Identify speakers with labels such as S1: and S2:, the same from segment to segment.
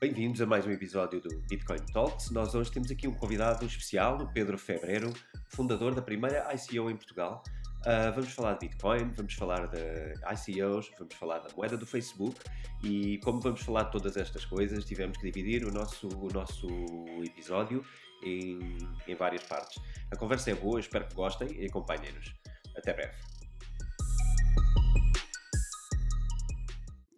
S1: Bem-vindos a mais um episódio do Bitcoin Talks. Nós hoje temos aqui um convidado especial, o Pedro Febreiro, fundador da primeira ICO em Portugal. Uh, vamos falar de Bitcoin, vamos falar de ICOs, vamos falar da moeda do Facebook e como vamos falar de todas estas coisas, tivemos que dividir o nosso, o nosso episódio em, em várias partes. A conversa é boa, espero que gostem e acompanhem-nos. Até breve.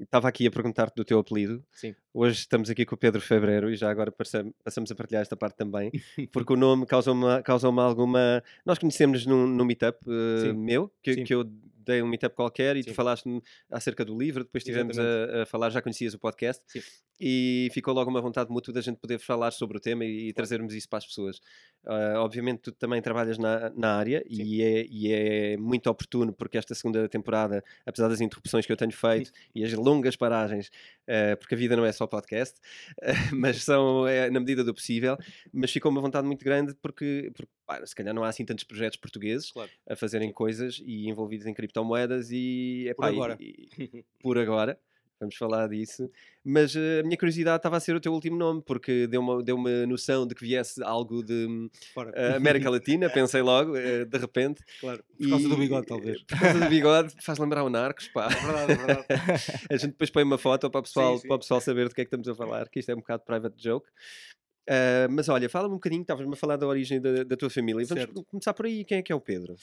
S1: Estava aqui a perguntar-te do teu apelido.
S2: Sim.
S1: Hoje estamos aqui com o Pedro Febreiro e já agora passam- passamos a partilhar esta parte também, porque o nome causou-me causou alguma. Nós conhecemos num, num meetup
S2: Sim.
S1: meu, que,
S2: Sim.
S1: que eu dei um meetup qualquer e tu
S2: Sim.
S1: falaste-me acerca do livro, depois estivemos a, a falar, já conhecias o podcast
S2: Sim.
S1: e ficou logo uma vontade mútua da gente poder falar sobre o tema e, e trazermos isso para as pessoas. Ah, obviamente, tu também trabalhas na, na área e é, e é muito oportuno porque esta segunda temporada, apesar das interrupções que eu tenho feito e as longas paragens, eh, porque a vida não é só podcast, eh, mas são é, na medida do possível. Mas ficou uma vontade muito grande porque, porque pá, se calhar não há assim tantos projetos portugueses
S2: Claro.
S1: a fazerem coisas e envolvidos em criptomoedas e, epá, e-
S2: agora.
S1: e- por agora. Vamos falar disso. Mas eh, a minha curiosidade estava a ser o teu último nome, porque deu-me deu uma noção de que viesse algo de eh, América Latina, pensei logo, eh, de repente.
S2: claro. Por causa do
S1: E-
S2: bigode, talvez.
S1: Por causa do bigode, faz lembrar o Narcos, pá.
S2: É verdade, é verdade.
S1: A gente depois põe uma foto para o pessoal,
S2: sim.
S1: Para o pessoal saber do que é que estamos a falar, que isto é um bocado private joke. Mas olha, fala-me um bocadinho, estavas-me a falar da origem da, da tua família. Vamos
S2: Certo.
S1: começar por aí. Quem é que é o Pedro?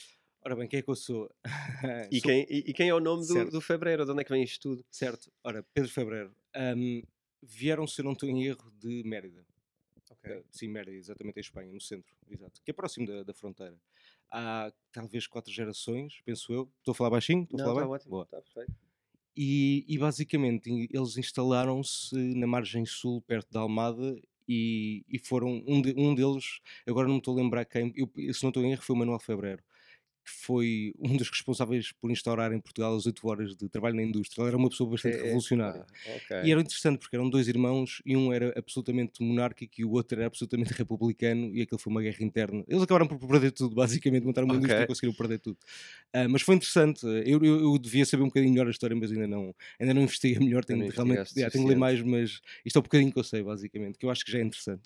S2: Ora bem, quem é que eu sou?
S1: E,
S2: Sou-
S1: quem, e, e quem é o nome do, do Febreiro? De onde é que vem isto tudo?
S2: Certo. Ora, Pedro Febreiro. Ahm, vieram, se não estou em erro, de Mérida. Eh, Sim, Mérida, exatamente em Espanha, no centro, exato. Que é próximo da, da fronteira. Há talvez quatro gerações, penso eu. Estou a falar baixinho? Estou a falar bem? Boa.
S1: Está perfeito.
S2: E, e basicamente eles instalaram-se na margem sul, perto da Almada, e, e foram um, de- um deles, agora não me estou a lembrar quem, eu, se não estou em erro, foi o Manuel Febreiro, que foi um dos responsáveis por instaurar em Portugal as 8 horas de trabalho na indústria. Ele era uma pessoa bastante
S1: É, é,
S2: revolucionária.
S1: ah, ok.
S2: E era interessante porque eram dois irmãos e um era absolutamente monárquico e o outro era absolutamente republicano e aquilo foi uma guerra interna. Eles acabaram por perder tudo, basicamente, montaram uma indústria
S1: Ok.
S2: e conseguiram perder tudo. Ah, mas foi interessante. Eu, eu, eu devia saber um bocadinho melhor a história, mas ainda não, ainda não investiguei melhor. Tenho, realmente, yeah, tenho que ler mais, mas isto é um bocadinho que eu sei, basicamente, que eu acho que já é interessante.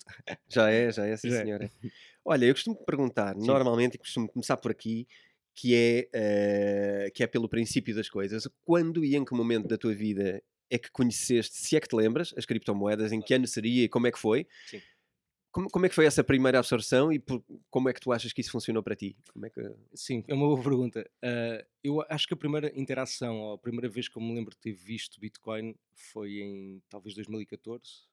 S1: Já é, já é, sim
S2: Já é.
S1: senhora. Olha, eu costumo perguntar,
S2: Sim.
S1: normalmente, e costumo começar por aqui, que é, eh, que é pelo princípio das coisas. Quando e em que momento da tua vida é que conheceste, se é que te lembras, as criptomoedas, em que ano seria e como é que foi?
S2: Sim.
S1: Como, como é que foi essa primeira absorção e por- como é que tu achas que isso funcionou para ti? Como é que...
S2: Sim, é uma boa pergunta. Ah, eu acho que a primeira interação, ou a primeira vez que eu me lembro de ter visto Bitcoin foi em talvez 2014.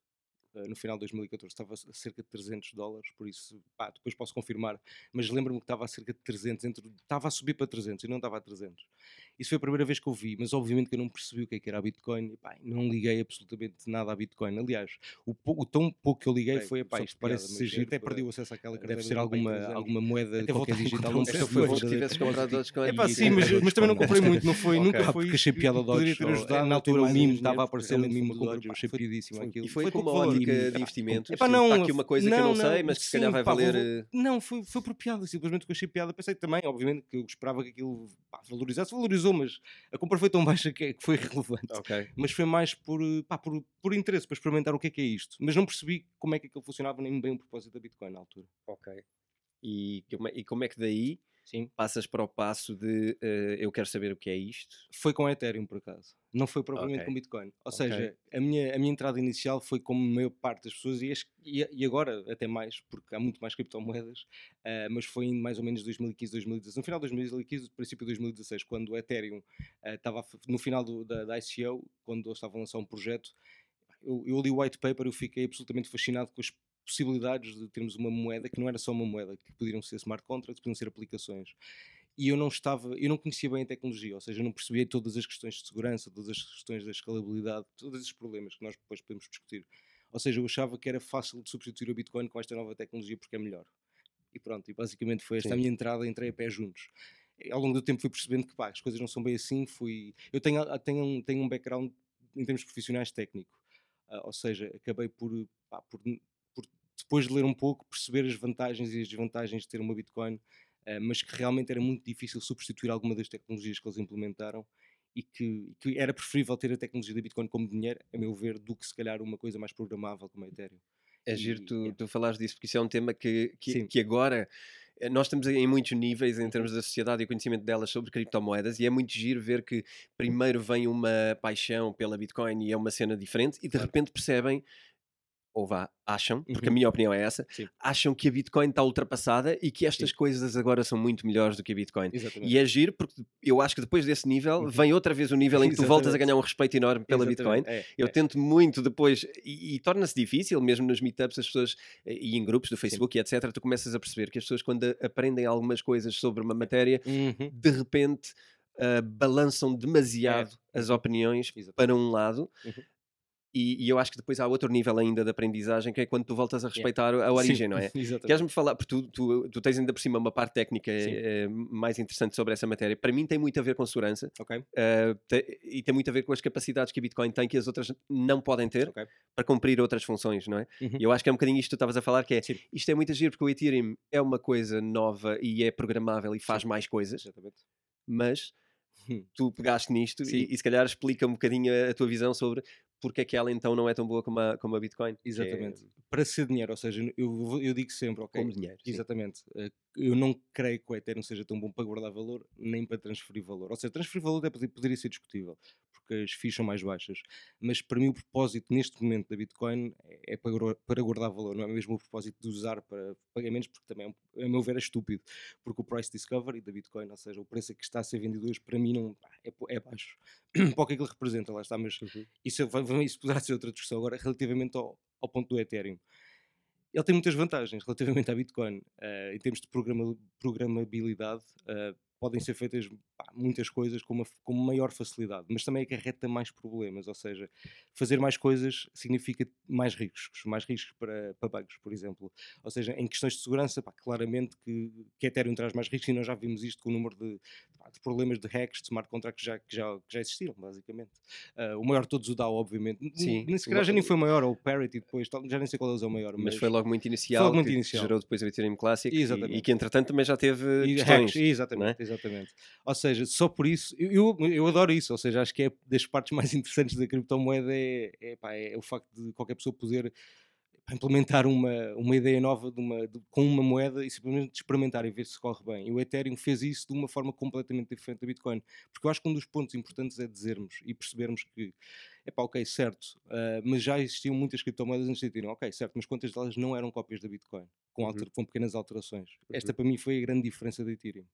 S2: Ah, no final de 2014 estava a cerca de 300 dólares, por isso pá, depois posso confirmar, mas lembro-me que estava a cerca de 300, entre, estava a subir para 300 e não estava a 300. Isso foi a primeira vez que eu vi, mas obviamente que eu não percebi o que, é que era a Bitcoin e pá, não liguei absolutamente nada à Bitcoin. Aliás, o, o tão pouco que eu liguei
S3: Bem,
S2: foi, pá, isto parece ser giro
S3: até perdi o acesso àquela carteira
S2: Deve ser alguma, alguma moeda
S3: Até
S2: qualquer digital, não
S3: certo
S2: foi
S3: favor
S1: se tivesses
S2: verdadeiro.
S1: comprado Dogecoin.
S2: É pá, sim, mas, mas também não comprei muito, não foi, nunca foi.
S3: porque achei piada Dodge, na altura
S2: o mimo estava a aparecer o
S3: um
S2: mimo Dodge, achei piadíssimo aquilo.
S1: E foi, com uma
S2: pouco
S1: ótica
S2: valor.
S1: de investimento.
S2: Epá,
S1: Está
S2: não,
S1: aqui uma coisa que eu não, sei, mas que se calhar vai
S2: pá,
S1: valer.
S2: vou-
S1: eh,
S2: Não, foi, foi por piada, simplesmente que achei piada. Pensei também, obviamente, que eu esperava que aquilo pá, valorizasse. Valorizou, mas a compra foi tão baixa que, que foi irrelevante.
S1: Ok.
S2: Mas foi mais por, eh, pá, por, por interesse, para experimentar o que é que é isto. Mas não percebi como é que aquilo funcionava, nem bem o propósito da Bitcoin na altura.
S1: Ok. E é, e como é que daí
S2: Sim.
S1: passas para o passo de eh, eu quero saber o que é isto?
S2: Foi com Ethereum, por acaso. Não foi propriamente
S1: Ok.
S2: com Bitcoin. Ou
S1: Ok.
S2: seja, a minha, a minha entrada inicial foi como a maior parte das pessoas, e, as- e, e agora até mais, porque há muito mais criptomoedas, ah, mas foi em mais ou menos 2015, 2016. No final de 2015, princípio de 2016, quando o Ethereum ah, estava fa- no final do- da, da ICO, quando eles estavam a lançar um projeto, eu, eu li o white paper e fiquei absolutamente fascinado com as possibilidades de termos uma moeda que não era só uma moeda, que poderiam ser smart contracts, podiam ser aplicações e eu não estava, eu não conhecia bem a tecnologia, ou seja, eu não percebia todas as questões de segurança, todas as questões da escalabilidade, todos esses problemas que nós depois podemos discutir. Ou seja, eu achava que era fácil de substituir o Bitcoin com esta nova tecnologia porque é melhor. E pronto, e basicamente foi esta a
S1: Sim.
S2: minha entrada, entrei a pé juntos. Ao longo do tempo fui percebendo que pá, as coisas não são bem assim, fui... Eu tenho, tenho, um, tenho um background em termos profissionais técnico, Ah, ou seja, acabei por, pá, por, depois de ler um pouco, perceber as vantagens e as desvantagens de ter uma Bitcoin uh, mas que realmente era muito difícil substituir alguma das tecnologias que eles implementaram e que, que, era preferível ter a tecnologia da Bitcoin como dinheiro, a meu ver, do que se calhar uma coisa mais programável como a Ethereum.
S1: É giro tu, é. tu falares disso, porque isso é um tema que, que, que agora eh, nós estamos em muitos níveis em termos da sociedade e o conhecimento delas sobre criptomoedas e é muito giro ver que primeiro vem uma paixão pela Bitcoin e é uma cena diferente e de repente percebem ou vá, acham, porque uhum. a minha opinião é essa, Sim. acham que a Bitcoin está ultrapassada e que estas Sim. coisas agora são muito melhores do que a Bitcoin. Exatamente. E é giro porque eu acho que depois desse nível uhum. vem outra vez o nível em que tu voltas a ganhar um respeito enorme pela Exatamente. Bitcoin. É, eu é. tento muito depois, e, e torna-se difícil, mesmo nos meetups, as pessoas, e em grupos do Facebook Sim. e etc., tu começas a perceber que as pessoas quando aprendem algumas coisas sobre uma matéria, uhum. de repente... Uh, balançam demasiado é. as opiniões para um lado, uhum. E, e, eu acho que depois há outro nível ainda de aprendizagem que é quando tu voltas a respeitar yeah. a origem, Sim, não é? Queres-me falar, porque tu, tu, tu, tens ainda por cima uma parte técnica é, mais interessante sobre essa matéria. Para mim tem muito a ver com segurança okay. uh, te, e tem muito a ver com as capacidades que a Bitcoin tem que as outras não podem ter okay. para cumprir outras funções, não é? Uhum. E eu acho que é um bocadinho isto que tu estavas a falar, que é Sim. isto é muito agir porque o Ethereum é uma coisa nova e é programável e faz Sim. mais coisas, Exatamente. mas hum. tu pegaste nisto e, e, se calhar explica um bocadinho a, a, tua visão sobre porque é que ela então não é tão boa como a, como a Bitcoin?
S2: Exatamente. É... Para ser dinheiro, ou seja, eu, eu digo sempre, ok.
S1: Como dinheiro.
S2: Exatamente. Sim. Eu não creio que o Ethereum seja tão bom para guardar valor, nem para transferir valor. Ou seja, transferir valor até poderia ser discutível, porque as FIIs são mais baixas. Mas para mim o propósito neste momento da Bitcoin é, é para, guardar valor, não é mesmo o propósito de usar para pagamentos, porque também, a meu ver, é estúpido. Porque o price discovery da Bitcoin, ou seja, o preço que está a ser vendido hoje, para mim não, é, é baixo. para o que é que ele representa, lá está, mas uhum. isso, isso poderá ser outra discussão. Agora, relativamente ao, ao ponto do Ethereum ele tem muitas vantagens relativamente à Bitcoin. Uh, em termos de programa, programabilidade, uh, podem ser feitas pá, muitas coisas com, uma, com maior facilidade, mas também acarreta mais problemas, ou seja, fazer mais coisas significa mais riscos, mais riscos para, para bugs, por exemplo. Ou seja, em questões de segurança, pá, claramente que, que Ethereum traz mais riscos e nós já vimos isto com o número de, pá, de problemas de hacks, de smart contracts que já, que já, que já existiram, basicamente. Uh, o maior de todos o DAO, obviamente. Sim. Nem sequer já nem foi maior, ou o Parity depois, já nem sei qual é o maior.
S1: Mas, mas foi logo muito inicial, logo muito que inicial. gerou depois o Ethereum Classic e, e, que entretanto também já teve e questões. Hacks,
S2: exatamente, é? exatamente. Ou seja, só por isso, eu, eu, adoro isso, ou seja, acho que é das partes mais interessantes da criptomoeda é, é, pá, é o facto de qualquer pessoa poder implementar uma, uma ideia nova de uma, de, com uma moeda e simplesmente experimentar e ver se corre bem. E o Ethereum fez isso de uma forma completamente diferente da Bitcoin. Porque eu acho que um dos pontos importantes é dizermos e percebermos que é pá, ok, certo, uh, mas já existiam muitas criptomoedas antes de Ethereum, ok, certo, mas quantas delas não eram cópias da Bitcoin, com, alter, uhum. com pequenas alterações? Uhum. Esta para mim foi a grande diferença da Ethereum.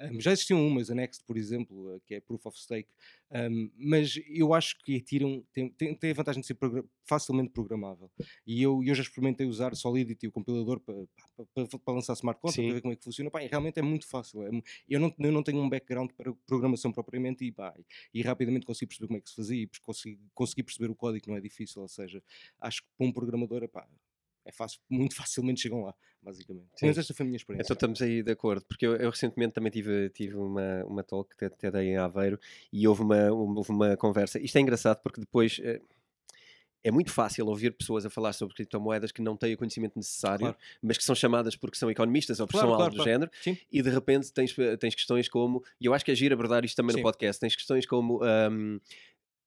S2: Um, já existiam umas, a Next, por exemplo, uh, que é Proof of Stake, um, mas eu acho que a Ethereum tem, tem, tem a vantagem de ser program facilmente programável. E eu, eu já experimentei usar Solidity, o compilador, para, para, para, para lançar smart contract, para ver como é que funciona. Pá, realmente é muito fácil. É, eu, não, eu não tenho um background para programação propriamente e, pá, e rapidamente consigo perceber como é que se fazia e consigo conseguir perceber o código não é difícil, ou seja, acho que para um programador, epá, é fácil, muito facilmente chegam lá, basicamente. Sim. Mas esta foi a minha experiência.
S1: Então estamos aí de acordo, porque eu, eu recentemente também tive, tive uma, uma talk que até dei em Aveiro e houve uma, houve uma conversa. Isto é engraçado porque depois. É, é muito fácil ouvir pessoas a falar sobre criptomoedas que não têm o conhecimento necessário, claro. mas que são chamadas porque são economistas ou porque claro, são claro, algo do género, Sim. e de repente tens, tens questões como, e eu acho que é giro abordar isto também Sim. no podcast, tens questões como um,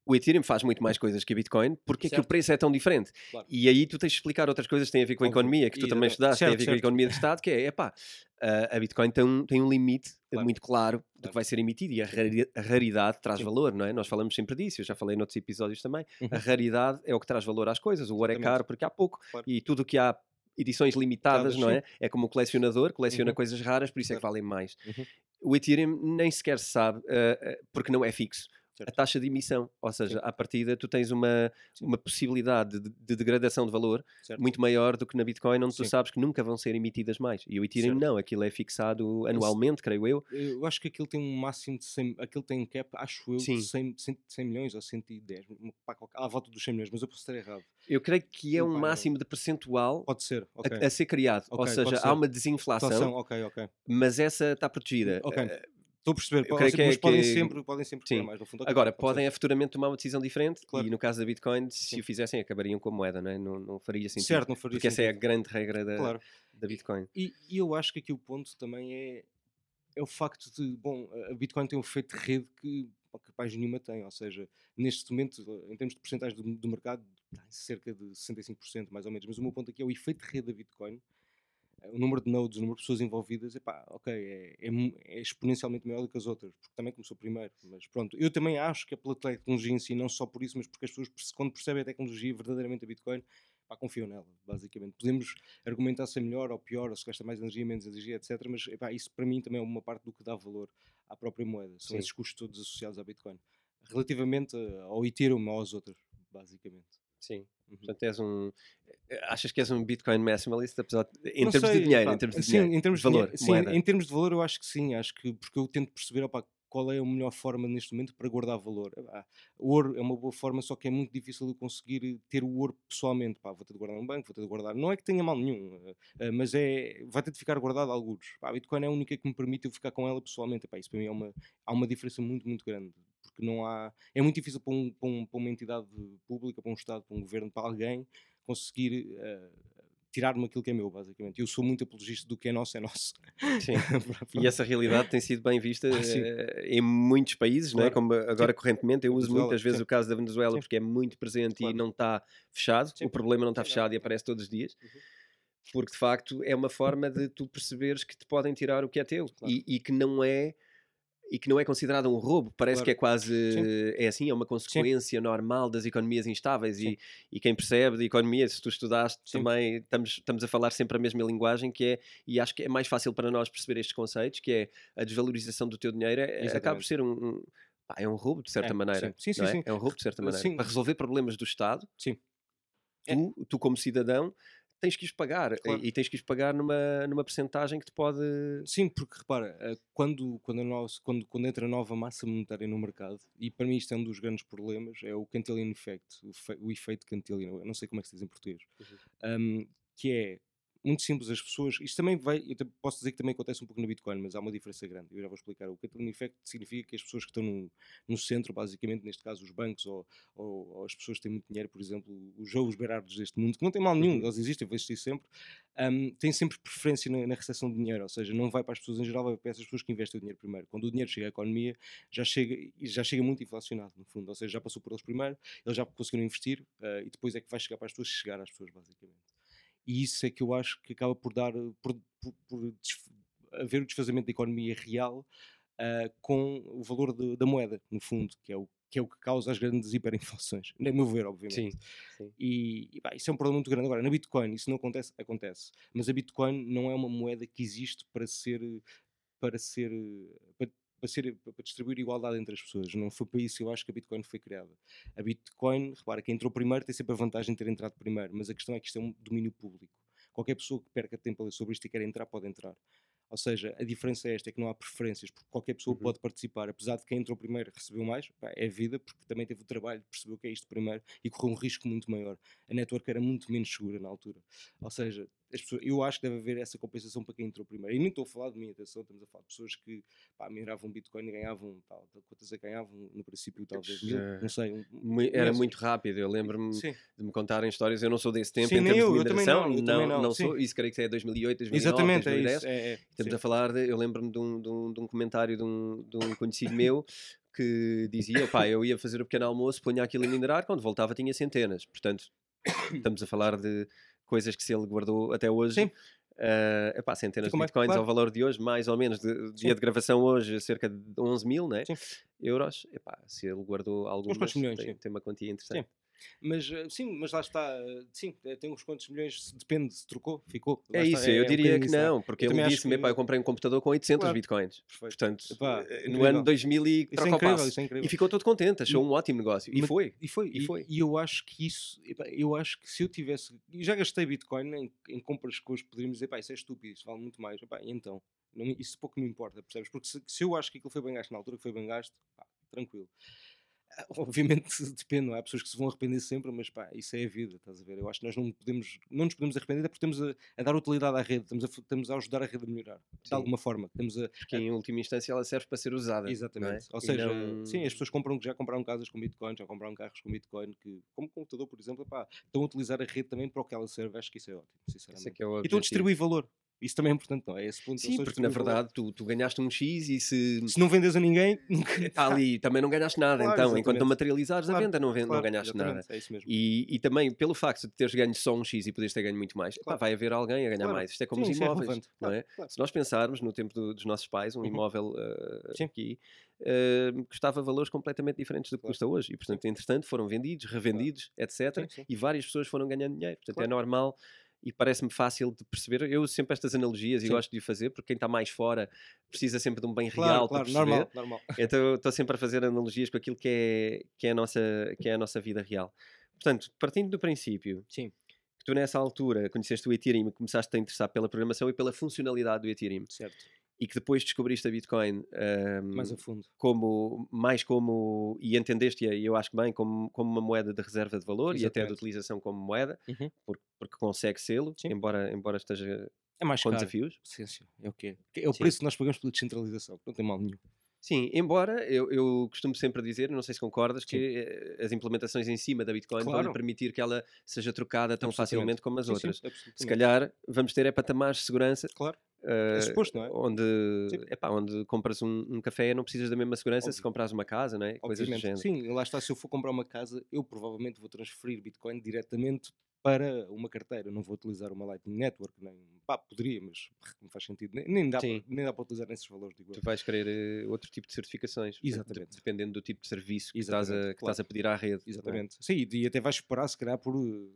S1: o Ethereum faz muito mais coisas que a Bitcoin, porque é que o preço é tão diferente? Claro. E aí tu tens de explicar outras coisas que têm a ver com a economia, que tu também estudaste, certo, têm a ver certo. com a economia de Estado, que é, epá, a Bitcoin tem um, tem um limite claro. muito claro do que vai ser emitido e a, raridade traz Sim. valor, não é? Nós falamos sempre disso, eu já falei noutros episódios também. Uhum. A raridade é o que traz valor às coisas, o ouro é caro porque há pouco claro. e tudo o que há edições limitadas, não é? É como o colecionador, coleciona uhum. coisas raras, por isso é que valem mais. Uhum. O Ethereum nem sequer se sabe, uh, porque não é fixo certo. a taxa de emissão. Ou seja, Sim. à partida tu tens uma, uma possibilidade de, de degradação de valor certo. muito maior do que na Bitcoin, onde Sim. tu sabes que nunca vão ser emitidas mais. E o Ethereum certo. não, aquilo é fixado anualmente, creio eu.
S2: Eu acho que aquilo tem um máximo de 100, aquilo tem um cap, acho eu, Sim. de 100, 100, 100 milhões ou 110, à volta dos 100 milhões, mas eu posso estar errado.
S1: Eu creio que é um máximo de percentual
S2: pode ser, okay.
S1: a, a, ser criado. Okay, Ou seja, há uma desinflação,
S2: okay,
S1: mas essa está protegida.
S2: Estou a perceber, podem, sempre, é, podem, sempre, podem sempre
S1: sim. mais no fundo. Agora, podem futuramente tomar uma decisão diferente claro. e no caso da Bitcoin, se sim. o fizessem, acabariam com a moeda, não, é? não, não faria sentido.
S2: Certo, não faria
S1: Porque
S2: sentido.
S1: essa é a grande regra da, claro. da Bitcoin.
S2: E, e, eu acho que aqui o ponto também é é o facto de, bom, a Bitcoin tem um efeito de rede que capaz nenhuma tem, ou seja, neste momento, em termos de porcentagem do, do mercado, cerca de 65% mais ou menos, mas o meu ponto aqui é o efeito de rede da Bitcoin, o número de nodes, o número de pessoas envolvidas, epá, ok, é, é, é, exponencialmente maior do que as outras, porque também começou primeiro. Mas pronto, eu também acho que é pela tecnologia em si, não só por isso, mas porque as pessoas, quando percebem a tecnologia, verdadeiramente a Bitcoin, pá, confiam nela, basicamente. Podemos argumentar se é melhor ou pior, ou se gasta mais energia, menos energia, etc. Mas epá, isso para mim também é uma parte do que dá valor à própria moeda. São Sim. esses custos todos associados à Bitcoin. Relativamente ao Ethereum ou aos outros, basicamente.
S1: Sim. Uhum. Portanto, és um. Eh, achas que és um Bitcoin maximalist, apesar de, em termos sei, de dinheiro, em termos de sim, dinheiro,
S2: em termos
S1: de valor,
S2: sim, em termos de valor, eu acho que sim, acho que porque eu tento perceber, opa, qual é a melhor forma neste momento para guardar valor. Ah, ouro é uma boa forma, só que é muito difícil de conseguir ter o ouro pessoalmente. Pá, vou ter de guardar num banco, vou ter de guardar. Não é que tenha mal nenhum, uh, mas é, vai ter de ficar guardado alguns. Pá, a Bitcoin é a única que me permite eu ficar com ela pessoalmente. Pá, isso para mim é uma, há uma diferença muito, muito grande. Porque não há. É muito difícil para, um, para, um, para uma entidade pública, para um Estado, para um governo, para alguém conseguir uh, tirar-me aquilo que é meu, basicamente. Eu sou muito apologista do que é nosso, é nosso.
S1: Sim. e essa realidade tem sido bem vista ah, uh, em muitos países, claro. não é? como agora sim. correntemente. Eu uso muitas vezes sim. o caso da Venezuela sim. porque é muito presente claro. e não está fechado. O problema não está fechado e aparece todos os dias. Uhum. Porque de facto é uma forma de tu perceberes que te podem tirar o que é teu claro. e, e que não é e que não é considerado um roubo, parece claro. que é quase Sim. é assim, é uma consequência Sim. normal das economias instáveis e, e, quem percebe de economia, se tu estudaste Sim. também, estamos, estamos a falar sempre a mesma linguagem que é, e acho que é mais fácil para nós perceber estes conceitos, que é a desvalorização do teu dinheiro, é, acaba por ser um, um é um roubo de certa é, maneira. Sim, sim, é? sim, é? um roubo de certa maneira. Para resolver problemas do Estado, sim. Tu, é. tu como cidadão, tens que os pagar claro. e, tens que os pagar numa, numa percentagem que te pode.
S2: Sim, porque repara, eh, quando, quando, nossa, quando, quando entra nova massa monetária no mercado, e para mim isto é um dos grandes problemas, é o Cantillon Effect, o, fe, o efeito Cantillon, eu não sei como é que se diz em português, uhum. um, que é muito simples, as pessoas. Isto também vai. Eu posso dizer que também acontece um pouco no Bitcoin, mas há uma diferença grande. Eu já vou explicar. O Catalan Effect significa que as pessoas que estão no, no centro, basicamente, neste caso os bancos ou, ou, ou, as pessoas que têm muito dinheiro, por exemplo, os jogos Berardos deste mundo, que não tem mal nenhum, uhum. eles existem, vão existir sempre, um, têm sempre preferência na, na recepção de dinheiro, ou seja, não vai para as pessoas em geral, vai para essas pessoas que investem o dinheiro primeiro. Quando o dinheiro chega à economia, já chega, já chega muito inflacionado, no fundo, ou seja, já passou por eles primeiro, eles já conseguiram investir uh, e depois é que vai chegar para as pessoas chegar às pessoas, basicamente e isso é que eu acho que acaba por dar por, por, por haver o desfazamento da economia real uh, com o valor de, da moeda, no fundo, que é o que é o que causa as grandes hiperinflações, a meu ver, obviamente. Sim, sim. E, e isso é um problema muito grande. Agora, na Bitcoin, isso não acontece, acontece. Mas a Bitcoin não é uma moeda que existe para ser, para ser, para, para, ser, para distribuir igualdade entre as pessoas. Não foi para isso eu acho que a Bitcoin foi criada. A Bitcoin, repara, quem entrou primeiro tem sempre a vantagem de ter entrado primeiro, mas a questão é que isto é um domínio público. Qualquer pessoa que perca tempo a ler sobre isto e quer entrar, pode entrar. Ou seja, a diferença é esta, é que não há preferências, porque qualquer pessoa uhum. pode participar, apesar de quem entrou primeiro recebeu mais, pá, é vida, porque também teve o trabalho de perceber o que é isto primeiro e correu um risco muito maior. A network era muito menos segura na altura. Ou seja, pessoas, eu acho que deve haver essa compensação para quem entrou primeiro. E nem estou a falar de mim, atenção, estamos a falar de pessoas que pá, mineravam Bitcoin e ganhavam, tal, quantas é ganhavam no princípio, talvez mil, não sei. Um,
S1: era muito rápido, eu lembro-me de me contarem histórias, eu não sou desse tempo sim, em termos eu, de mineração, eu não, não, não sou, isso creio que é 2008, 2009, Exatamente, 2010. É isso, é, é, estamos sim. a falar, de, eu lembro-me de um, de, um, de um comentário de um, de um conhecido meu que dizia, pá, eu ia fazer o pequeno almoço, punha aquilo a minerar, quando voltava tinha centenas, portanto estamos a falar de coisas que se ele guardou até hoje. Sim. Uh, epá, centenas de bitcoins claro. ao valor de hoje, mais ou menos, de, dia de gravação hoje, cerca de 11 mil né? euros. Epá, se ele guardou alguns tem, tem, uma quantia interessante. Sim.
S2: Mas eh, sim, mas lá está, eh, sim, eh, tem uns quantos milhões, depende se trocou, ficou.
S1: É isso, está, é, eu é diria um que não, porque eu ele disse-me, que... eu comprei um computador com 800 claro. bitcoins. Perfeito. Portanto, Epá, no ano 2000 e troca é incrível, isso é incrível. E ficou todo contente, achou um ótimo negócio. E mas, foi.
S2: E foi. E, foi. E, eu acho que isso, eu acho que se eu tivesse, já gastei bitcoin em, em compras que hoje poderíamos dizer, pá, isso é estúpido, isso vale muito mais. Epá, então, não, isso pouco me importa, percebes? Porque se, se, eu acho que aquilo foi bem gasto na altura que foi bem gasto, pá, tranquilo. Obviamente depende, não é? Há pessoas que se vão arrepender sempre, mas pá, isso é a vida, estás a ver? Eu acho que nós não, podemos, não nos podemos arrepender é porque estamos a, a, dar utilidade à rede, estamos a, estamos a ajudar a rede a melhorar, de sim. alguma forma. Estamos a,
S1: porque em última instância ela serve para ser usada.
S2: Exatamente. É? Ou seja, não... sim, as pessoas compram, já compraram casas com Bitcoin, já compraram carros com Bitcoin, que, como computador, por exemplo, pá, estão a utilizar a rede também para o que ela serve. Acho que isso é ótimo, sinceramente. É é e estão a distribuir valor. Isso também é importante, não é? Esse
S1: ponto Sim, porque na verdade tu, tu ganhaste um X e se.
S2: Se não vendes a ninguém,
S1: está ali, também não ganhaste nada. Claro, então, exatamente. enquanto não materializares claro, a venda, não, claro, não ganhaste nada.
S2: É isso mesmo.
S1: E, e também, pelo facto de teres ganho só um X e poderes ter ganho muito mais, pá, vai haver alguém a ganhar mais. Isto é como Sim, os é imóveis, é não é? Se nós pensarmos no tempo do, dos nossos pais, um uhum. imóvel uh, aqui uh, custava valores completamente diferentes do que custa hoje. E, portanto, entretanto, foram vendidos, revendidos, etc. E várias pessoas foram ganhando dinheiro. Portanto, é normal e parece-me fácil de perceber. Eu sempre estas analogias Sim. e gosto de fazer, porque quem está mais fora precisa sempre de um bem
S2: claro,
S1: real
S2: claro,
S1: para perceber.
S2: Normal, normal.
S1: Então estou sempre a fazer analogias com aquilo que é, que é, a, nossa, que é a nossa vida real. Portanto, partindo do princípio
S2: Sim.
S1: que tu nessa altura conheceste o Ethereum e começaste a interessar pela programação e pela funcionalidade do Ethereum.
S2: Certo
S1: e que depois descobriste a Bitcoin
S2: um, mais a fundo
S1: como mais como e entendeste-a e eu acho que bem como, como uma moeda de reserva de valor Exatamente. e até de utilização como moeda
S2: uhum.
S1: porque, porque consegue sê-lo embora embora esteja
S2: é mais
S1: com
S2: caro.
S1: desafios
S2: sim, sim. é o que é é o sim. preço que nós pagamos pela descentralização não tem mal nenhum
S1: Sim, embora eu, eu costumo sempre dizer, não sei se concordas, sim. que eh, as implementações em cima da Bitcoin claro. podem permitir que ela seja trocada tão facilmente como as sim, outras. Sim, se calhar vamos ter é patamares de segurança
S2: claro. Uh, é suposto, não é?
S1: Onde, epá, onde compras um, um, café não precisas da mesma segurança se compras uma casa, não é? Coisas do género.
S2: Sim, lá está, se eu for comprar uma casa, eu provavelmente vou transferir Bitcoin diretamente para uma carteira. Não vou utilizar uma Lightning Network, nem pá, poderia, mas não faz sentido. Nem, nem, dá, para, nem dá para utilizar nesses valores. Digo
S1: tu vais querer uh, outro tipo de certificações,
S2: Exatamente.
S1: dependendo do tipo de serviço que, estás a, que claro. estás a, pedir à rede.
S2: É? Exatamente. É? Sim, e até vais esperar, se calhar, por uh,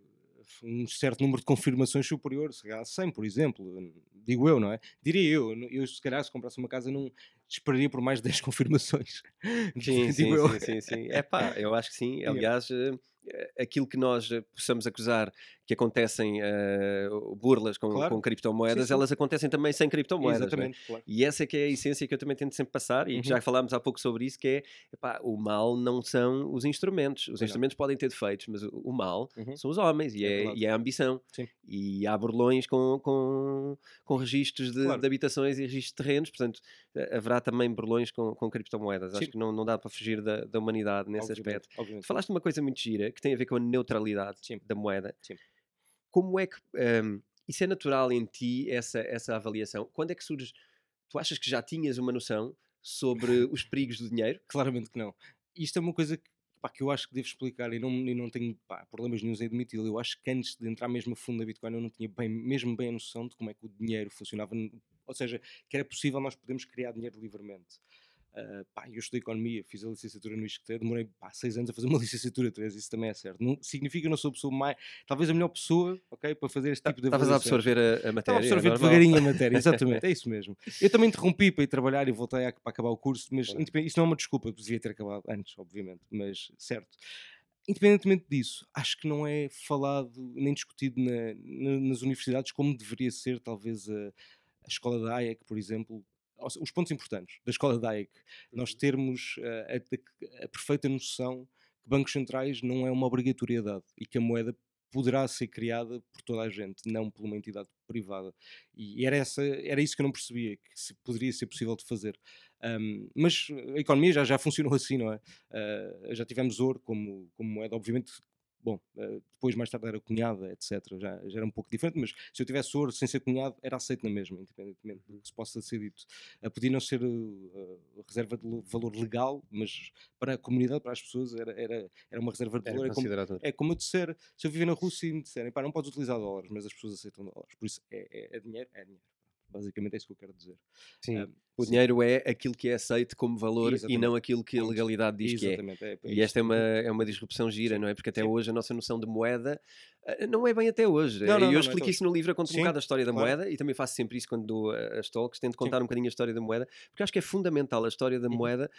S2: um certo número de confirmações superior, se calhar 100, por exemplo, digo eu, não é? Diria eu, eu se calhar se comprasse uma casa não esperaria por mais 10 confirmações.
S1: Sim, sim, sim, sim, sim. É pá, eu acho que sim. Aliás, aquilo que nós possamos acusar que acontecem uh, burlas com, claro. com criptomoedas, sim, sim. elas acontecem também sem criptomoedas. É? Exatamente, claro. E essa é que é a essência que eu também tento sempre passar, e uhum. já falámos há pouco sobre isso, que é epá, o mal não são os instrumentos. Os instrumentos podem ter defeitos, mas o, mal uhum. são os homens e é, é e é a ambição.
S2: Sim.
S1: E há burlões com, com, com registros de, claro. de, habitações e registros de terrenos, portanto haverá também burlões com, com criptomoedas. Acho que não, não dá para fugir da, da humanidade nesse obviamente, aspecto.
S2: Obviamente.
S1: Falaste de uma coisa muito gira que tem a ver com a neutralidade da moeda.
S2: Sim
S1: como é que um, isso é natural em ti, essa, essa avaliação? Quando é que surge? Tu achas que já tinhas uma noção sobre os perigos do dinheiro?
S2: Claramente que não. Isto é uma coisa que, pá, que eu acho que devo explicar e não, e não tenho pá, problemas nenhum em admiti-lo. Eu acho que antes de entrar mesmo a fundo na Bitcoin eu não tinha bem, mesmo bem a noção de como é que o dinheiro funcionava. Ou seja, que era possível nós podermos criar dinheiro livremente. Uh, pá, eu estudei economia, fiz a licenciatura no ISCTE, demorei pá, seis anos a fazer uma licenciatura, três, isso também é certo. Não, significa que eu não sou a pessoa mais, talvez a melhor pessoa, ok, para fazer este tipo de
S1: Estavas a absorver a, a matéria. Estava
S2: a absorver é devagarinho a matéria, exatamente, é isso mesmo. Eu também interrompi para ir trabalhar e voltei a, para acabar o curso, mas isso não é uma desculpa, devia ter acabado antes, obviamente, mas certo. Independentemente disso, acho que não é falado nem discutido na, na, nas universidades como deveria ser, talvez, a, a escola da AIEC, por exemplo, os pontos importantes da escola DAIC, nós uhum. termos uh, a, a, perfeita noção que bancos centrais não é uma obrigatoriedade e que a moeda poderá ser criada por toda a gente, não por uma entidade privada. E era, essa, era isso que eu não percebia, que se, poderia ser possível de fazer. Um, mas a economia já, já funcionou assim, não é? Uh, já tivemos ouro como, como moeda, obviamente Bom, eh, depois mais tarde era cunhada, etc. Já, já era um pouco diferente, mas se eu tivesse ouro sem ser cunhado, era aceito na mesma, independentemente do que se possa ser dito. Uh, podia não ser uh, reserva de valor legal, mas para a comunidade, para as pessoas, era, era, era uma reserva de valor. É como, é como eu disser, se eu viver na Rússia e me disserem, pá, não podes utilizar dólares, mas as pessoas aceitam dólares. Por isso, é, é, é dinheiro, é dinheiro. Basicamente é isso que eu quero dizer.
S1: Sim. Um, o sim. dinheiro é aquilo que é aceito como valor Exatamente. e não aquilo que a legalidade diz Exatamente. que é. é, é e esta é uma, é uma disrupção gira, sim. não é? Porque até sim. hoje a nossa noção de moeda eh, não é bem até hoje. Não, não, e eu explico isso no livro, eu conto um bocado a história da claro. moeda e também faço sempre isso quando dou as talks, tento contar um bocadinho a história da moeda, porque acho que é fundamental a história da uhum. moeda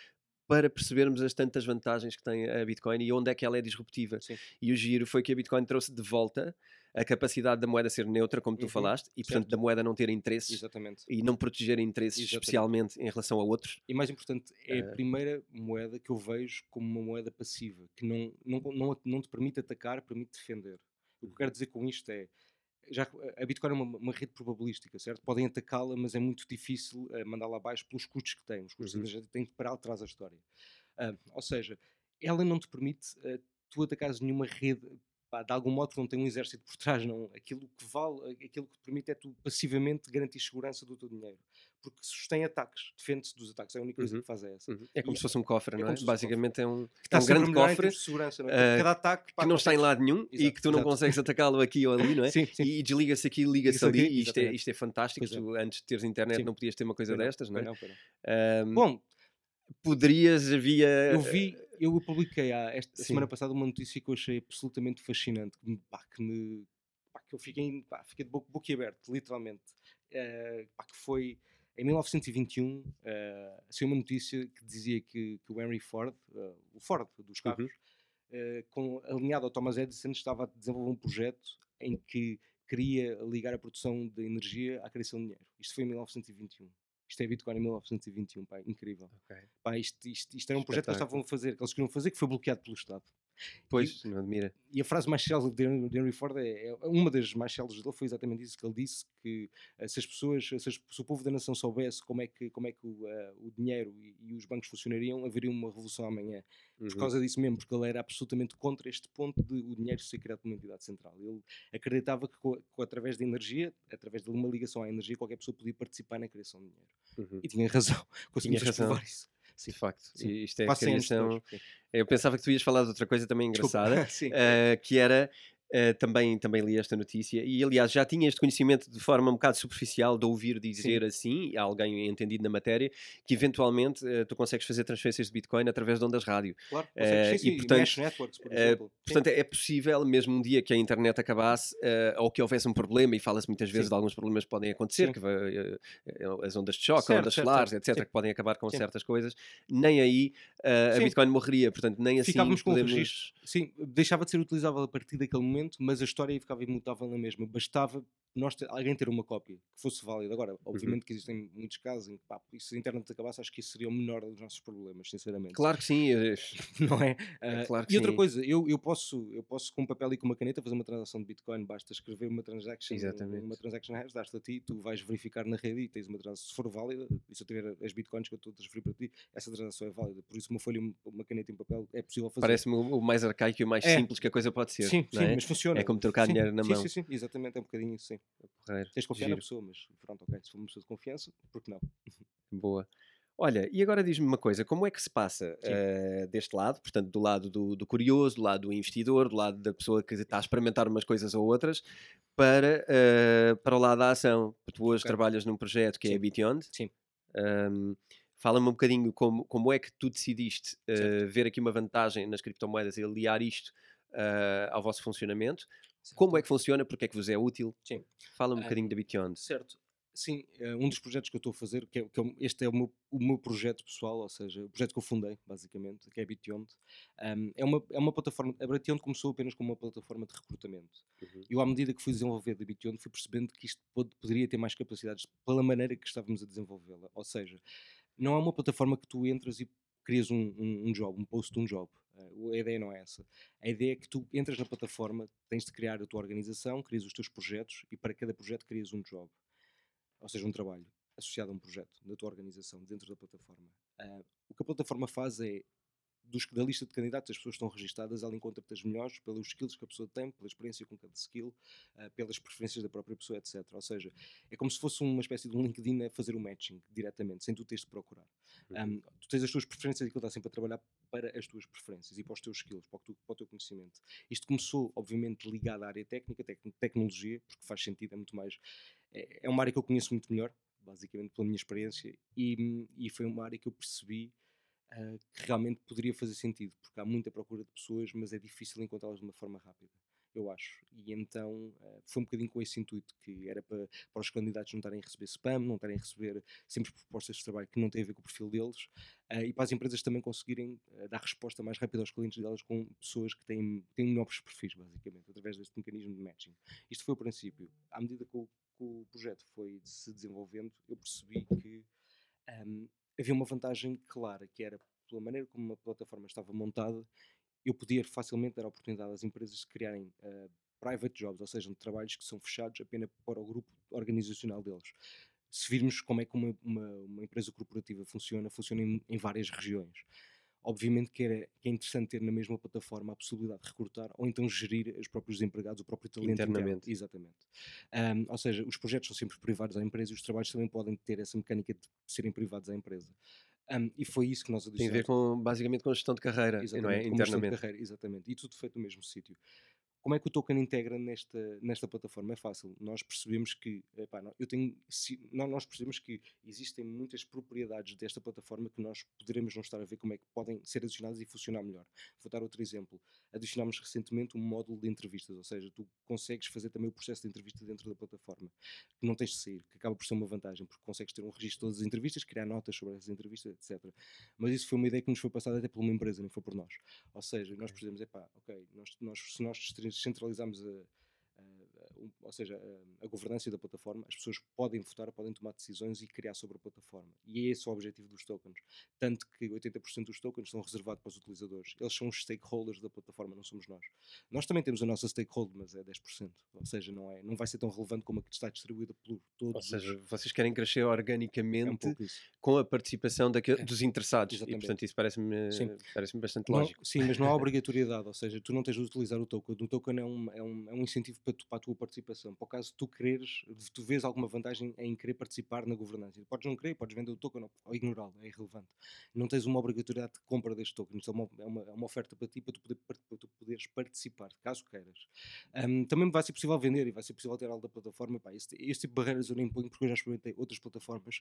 S1: para percebermos as tantas vantagens que tem a Bitcoin e onde é que ela é disruptiva. E o giro foi que a Bitcoin trouxe de volta a capacidade da moeda ser neutra, como tu uhum, falaste, e portanto certo. da moeda não ter interesses
S2: Exatamente.
S1: e não proteger interesses Exatamente. especialmente em relação a outros.
S2: E mais importante, é uh... a primeira moeda que eu vejo como uma moeda passiva, que não, não, não, não te permite atacar, permite defender. O que eu quero dizer com isto é, já, a Bitcoin é uma, uma rede probabilística, certo? Podem atacá-la, mas é muito difícil uh, mandá-la abaixo pelos custos que tem. Os custos uhum. já têm que parar atrás da história. Uh, ou seja, ela não te permite uh, tu atacares nenhuma rede pá, de algum modo não tem um exército por trás, não. Aquilo que vale, aquilo que te permite é tu passivamente garantir segurança do teu dinheiro. Porque sustém ataques, defende-se dos ataques, é a única coisa
S1: Uhum.
S2: que faz é essa.
S1: Uhum. É como
S2: E-
S1: se fosse um cofre,
S2: é
S1: não é?
S2: fosse um
S1: Basicamente é um,
S2: Que
S1: é
S2: está
S1: um grande cofre
S2: de segurança, não é?
S1: eh,
S2: Cada ataque pá,
S1: que não está em lado nenhum e
S2: Exato,
S1: que tu não
S2: exato.
S1: consegues atacá-lo aqui ou ali, não é?
S2: Sim, sim.
S1: E, e desliga-se aqui, liga-se ali,
S2: aqui,
S1: e isto é, isto é fantástico.
S2: É.
S1: Tu, antes de teres internet
S2: Sim.
S1: não podias ter uma coisa
S2: não,
S1: destas, não é?
S2: não.
S1: Ahm,
S2: Bom,
S1: poderias, havia.
S2: eu vi, eu publiquei há esta
S1: Sim.
S2: semana passada uma notícia que eu achei absolutamente fascinante, que me, pá, que, me pá, que eu fiquei, pá, fiquei de boca, boquiaberto, literalmente. Pá, que foi em 1921, eh, saiu uma notícia que dizia que, que o Henry Ford, eh, o Ford dos
S1: Uhum.
S2: carros, eh, com, alinhado ao Thomas Edison, estava a desenvolver um projeto em que queria ligar a produção de energia à criação de dinheiro. Isto foi em 1921. Isto é Bitcoin em 1921, pá, incrível.
S1: Ok.
S2: Pá, isto, isto, isto era um projeto que eles estavam a fazer, que eles queriam fazer, que foi bloqueado pelo Estado.
S1: Pois, não admira.
S2: E a frase mais célebre de Henry- Ford é, é- uma das mais célebres dele foi exatamente isso que ele disse que eh, se as pessoas, se, as- se o povo da nação soubesse como é que como é que o, eh, o dinheiro e, e os bancos funcionariam, haveria uma revolução amanhã. Por
S1: Uhum.
S2: causa disso mesmo, porque ele era absolutamente contra este ponto de o dinheiro ser criado por uma entidade central. Ele acreditava que, co- co- através da energia, através de uma ligação à energia, qualquer pessoa podia participar na criação de dinheiro.
S1: Uhum.
S2: E tinha razão. Conseguimos
S1: razão.
S2: provar isso. Sim.
S1: De facto,
S2: Sim.
S1: isto é a
S2: Quase 100 anos
S1: criação. Eu pensava que tu ias falar de outra coisa também engraçada, eh, que era. Eh, também, também li esta notícia e aliás já tinha este conhecimento de forma um bocado superficial de ouvir dizer assim, a alguém entendido na matéria, que eventualmente eh, tu consegues fazer transferências de Bitcoin através de ondas rádio.
S2: Claro,
S1: Eh,
S2: consegues, sim,
S1: e,
S2: sim,
S1: portanto,
S2: networks, por exemplo. Sim.
S1: Portanto, é possível, mesmo um dia que a internet acabasse, ou que houvesse um problema, e fala-se muitas vezes
S2: Sim.
S1: de alguns problemas que podem acontecer,
S2: Sim.
S1: que as ondas de choque,
S2: Certo,
S1: ondas
S2: certo,
S1: solares,
S2: certo.
S1: etc.,
S2: Sim.
S1: que podem acabar com
S2: Sim.
S1: certas coisas, nem aí a
S2: Sim.
S1: Bitcoin morreria. Portanto, nem assim
S2: Ficávamos com o
S1: podemos...
S2: registro. Sim, deixava de ser utilizável a partir daquele momento, mas a história ficava imutável na mesma. Bastava nós ter- alguém ter uma cópia que fosse válida. Agora,
S1: Uhum.
S2: obviamente que existem muitos casos em que, pá, se a internet acabasse, acho que isso seria o menor dos nossos problemas, sinceramente.
S1: Claro que sim. eh,
S2: Não é? Ah,
S1: claro que
S2: e outra
S1: sim.
S2: coisa, eu, eu, posso, eu posso com um papel e com uma caneta fazer uma transação de Bitcoin, basta escrever uma transaction,
S1: Exatamente.
S2: uma transaction hash, dás-te a ti, tu vais verificar na rede e tens uma transação, se for válida, e se eu tiver as Bitcoins que eu estou a transferir para ti, essa transação é válida. Por isso uma folha, e uma caneta em papel é possível fazer.
S1: Parece-me o mais arcaico e o mais
S2: É.
S1: simples que a coisa pode ser.
S2: Sim, sim,
S1: é?
S2: mas funciona.
S1: É como trocar
S2: Sim,
S1: dinheiro na
S2: sim,
S1: mão.
S2: Sim, sim, exatamente, é um bocadinho isso, sim.
S1: Porreiro.
S2: Tens de confiar na
S1: Giro.
S2: pessoa, mas pronto, ok, se for uma pessoa de confiança, por que não?
S1: Boa. Olha, e agora diz-me uma coisa, como é que se passa eh, deste lado, portanto, do lado do, do curioso, do lado do investidor, do lado da pessoa que está a experimentar umas coisas ou outras, para, eh, para o lado da ação? Tu hoje
S2: Ok.
S1: trabalhas num projeto que é a
S2: Sim.
S1: Bityond.
S2: Sim.
S1: Ahm, Fala-me um bocadinho como, como é que tu decidiste
S2: Certo.
S1: ver aqui uma vantagem nas criptomoedas e aliar isto ah, ao vosso funcionamento. Como é que funciona? Porque é que vos é útil?
S2: Sim.
S1: Fala um
S2: Ah,
S1: bocadinho da Bityond.
S2: Certo. Sim, um dos projetos que eu estou a fazer, que, é, que é este é o meu, o meu projeto pessoal, ou seja, o projeto que eu fundei, basicamente, que é a Bityond, um, é, uma, é uma plataforma, a Bityond começou apenas como uma plataforma de recrutamento.
S1: Uhum.
S2: E eu, à medida que fui desenvolver a Bityond, fui percebendo que isto pod- poderia ter mais capacidades pela maneira que estávamos a desenvolvê-la. Ou seja, não é uma plataforma que tu entras e crias um, um, um job, um post de um job. Uh, a ideia não é essa. A ideia é que tu entras na plataforma, tens de criar a tua organização, crias os teus projetos e para cada projeto crias um job. Ou seja, um trabalho associado a um projeto da tua organização dentro da plataforma. Uh, o que a plataforma faz é dos, da lista de candidatos, as pessoas estão registadas, ela encontra-te as melhores pelos skills que a pessoa tem, pela experiência com cada skill, uh, pelas preferências da própria pessoa, etc. Ou seja, é como se fosse uma espécie de um LinkedIn a fazer o matching diretamente, sem tu teres de procurar. Um, tu tens as tuas preferências e aquilo está sempre a trabalhar para as tuas preferências e para os teus skills, para o, tu, para o teu conhecimento. Isto começou, obviamente, ligado à área técnica, tec tecnologia, porque faz sentido, é muito mais. É, é uma área que eu conheço muito melhor, basicamente pela minha experiência, e, e foi uma área que eu percebi uh, que realmente poderia fazer sentido, porque há muita procura de pessoas, mas é difícil encontrá-las de uma forma rápida eu acho. E então uh, foi um bocadinho com esse intuito, que era para, para os candidatos não estarem a receber spam, não estarem a receber sempre propostas de trabalho que não têm a ver com o perfil deles, uh, e para as empresas também conseguirem dar resposta mais rápida aos clientes delas com pessoas que têm, têm novos perfis, basicamente, através deste mecanismo de matching. Isto foi o princípio. À medida que o, que o projeto foi se desenvolvendo, eu percebi que um, havia uma vantagem clara, que era pela maneira como a plataforma estava montada, eu podia facilmente dar a oportunidade às empresas de criarem uh, private jobs, ou seja, trabalhos que são fechados apenas para o grupo organizacional deles. Se virmos como é que uma, uma, uma empresa corporativa funciona, funciona em, em, várias regiões. Obviamente que, era, que é interessante ter na mesma plataforma a possibilidade de recrutar ou então gerir os próprios empregados, o próprio talento
S1: internamente.
S2: Interno. Exatamente. Um, ou seja, os projetos são sempre privados à empresa e os trabalhos também podem ter essa mecânica de serem privados à empresa. Um, e foi isso que nós
S1: adicionamos. Tem a ver com, basicamente com a gestão de carreira,
S2: exatamente,
S1: não é? Internamente.
S2: Carreira, exatamente. E tudo feito no mesmo sítio. Como é que o token integra nesta, nesta plataforma? É fácil. Nós percebemos que, epá, eu tenho, se, nós percebemos que existem muitas propriedades desta plataforma que nós poderemos não estar a ver como é que podem ser adicionadas e funcionar melhor. Vou dar outro exemplo. Adicionámos recentemente um módulo de entrevistas, ou seja, tu consegues fazer também o processo de entrevista dentro da plataforma, que não tens de sair, que acaba por ser uma vantagem, porque consegues ter um registro de todas as entrevistas, criar notas sobre essas entrevistas, etc. Mas isso foi uma ideia que nos foi passada até por uma empresa, não foi por nós. Ou seja, nós percebemos, epá, ok, nós, nós, se nós centralizamos a, ou seja, a, a, governança da plataforma, as pessoas podem votar, podem tomar decisões e criar sobre a plataforma. E é esse o objetivo dos tokens. Tanto que 80% dos tokens são reservados para os utilizadores. Eles são os stakeholders da plataforma, não somos nós. Nós também temos a nossa stakeholder, mas é 10%. Ou seja, não, é, não vai ser tão relevante como a que está distribuída por todos.
S1: Ou seja, os... vocês querem crescer organicamente é um com a participação daquele, é. dos interessados. Exatamente. E, portanto, isso parece-me parece bastante
S2: não,
S1: lógico.
S2: Sim, mas não há obrigatoriedade. Ou seja, tu não tens de utilizar o token. O token é um, é um, é um incentivo para, tu, para a tua participação. Para o caso tu quereres, tu vês alguma vantagem em querer participar na governança. Podes não querer, podes vender o token ou ignorá-lo, é irrelevante. Não tens uma obrigatoriedade de compra deste token, isto é uma, é uma, é uma oferta para ti para tu, poder, para tu poderes participar, caso queiras. Um, também vai ser possível vender e vai ser possível ter algo da plataforma. Pá, este, este, tipo de barreiras eu nem ponho porque eu já experimentei outras plataformas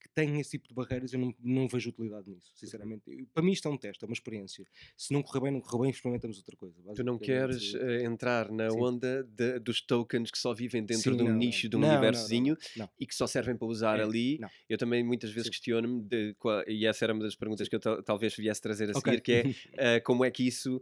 S2: que têm esse tipo de barreiras e eu não, não vejo utilidade nisso, sinceramente. Eu, para mim isto é um teste, é uma experiência. Se não correr bem, não correr bem, experimentamos outra coisa.
S1: Tu não queres uh, entrar na Sim. onda de, dos tokens que só vivem dentro Sim, de um não, nicho, de um universozinho e que só servem para usar é, ali. Eu também muitas vezes questiono-me, e essa era uma das perguntas que eu talvez viesse trazer a seguir, que é uh, como é que isso. Um,